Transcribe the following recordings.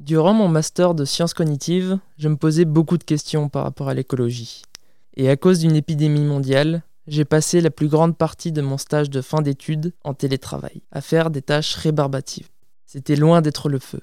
Durant mon master de sciences cognitives, je me posais beaucoup de questions par rapport à l'écologie. Et à cause d'une épidémie mondiale, j'ai passé la plus grande partie de mon stage de fin d'études en télétravail, à faire des tâches rébarbatives. C'était loin d'être le feu.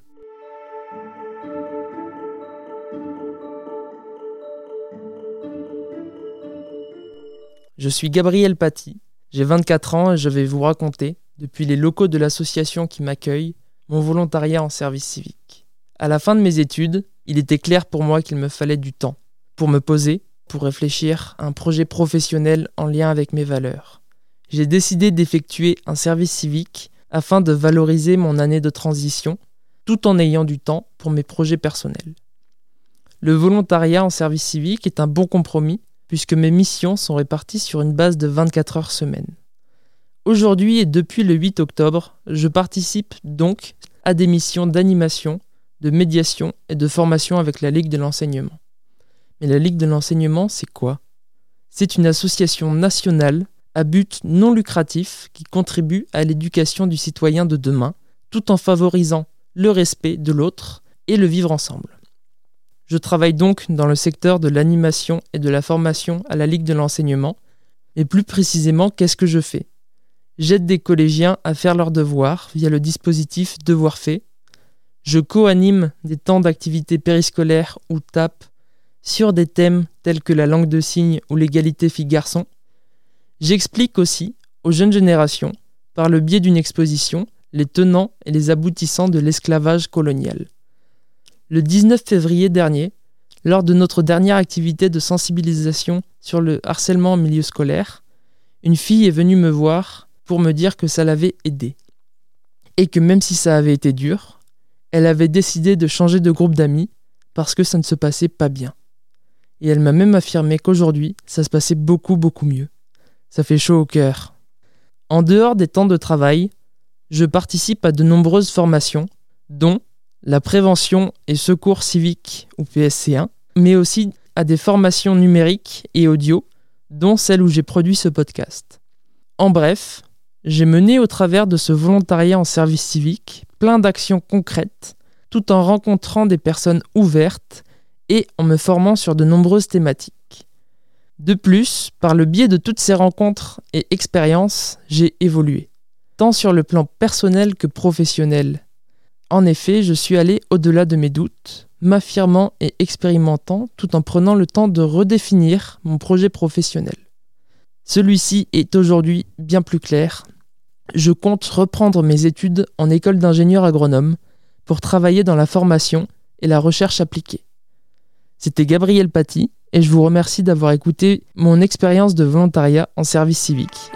Je suis Gabriel Paty, j'ai 24 ans et je vais vous raconter, depuis les locaux de l'association qui m'accueille, mon volontariat en service civique. À la fin de mes études, il était clair pour moi qu'il me fallait du temps pour me poser, pour réfléchir à un projet professionnel en lien avec mes valeurs. J'ai décidé d'effectuer un service civique afin de valoriser mon année de transition tout en ayant du temps pour mes projets personnels. Le volontariat en service civique est un bon compromis puisque mes missions sont réparties sur une base de 24 heures semaine. Aujourd'hui et depuis le 8 octobre, je participe donc à des missions d'animation, de médiation et de formation avec la Ligue de l'enseignement. Mais la Ligue de l'enseignement, c'est quoi? C'est une association nationale à but non lucratif qui contribue à l'éducation du citoyen de demain, tout en favorisant le respect de l'autre et le vivre ensemble. Je travaille donc dans le secteur de l'animation et de la formation à la Ligue de l'enseignement. Et plus précisément, qu'est-ce que je fais? J'aide des collégiens à faire leurs devoirs via le dispositif Devoir fait. Je co-anime des temps d'activité périscolaire ou TAP sur des thèmes tels que la langue de signes ou l'égalité filles-garçons. J'explique aussi aux jeunes générations, par le biais d'une exposition, les tenants et les aboutissants de l'esclavage colonial. Le 19 février dernier, lors de notre dernière activité de sensibilisation sur le harcèlement en milieu scolaire, une fille est venue me voir pour me dire que ça l'avait aidée. Et que même si ça avait été dur, elle avait décidé de changer de groupe d'amis parce que ça ne se passait pas bien. Et elle m'a même affirmé qu'aujourd'hui, ça se passait beaucoup beaucoup mieux. Ça fait chaud au cœur. En dehors des temps de travail, je participe à de nombreuses formations, dont la prévention et secours civique ou PSC1, mais aussi à des formations numériques et audio, dont celle où j'ai produit ce podcast. En bref, j'ai mené au travers de ce volontariat en service civique plein d'actions concrètes, tout en rencontrant des personnes ouvertes et en me formant sur de nombreuses thématiques. De plus, par le biais de toutes ces rencontres et expériences, j'ai évolué, tant sur le plan personnel que professionnel, en effet, je suis allé au-delà de mes doutes, m'affirmant et expérimentant tout en prenant le temps de redéfinir mon projet professionnel. Celui-ci est aujourd'hui bien plus clair. Je compte reprendre mes études en école d'ingénieur agronome pour travailler dans la formation et la recherche appliquée. C'était Gabriel Paty et je vous remercie d'avoir écouté mon expérience de volontariat en service civique.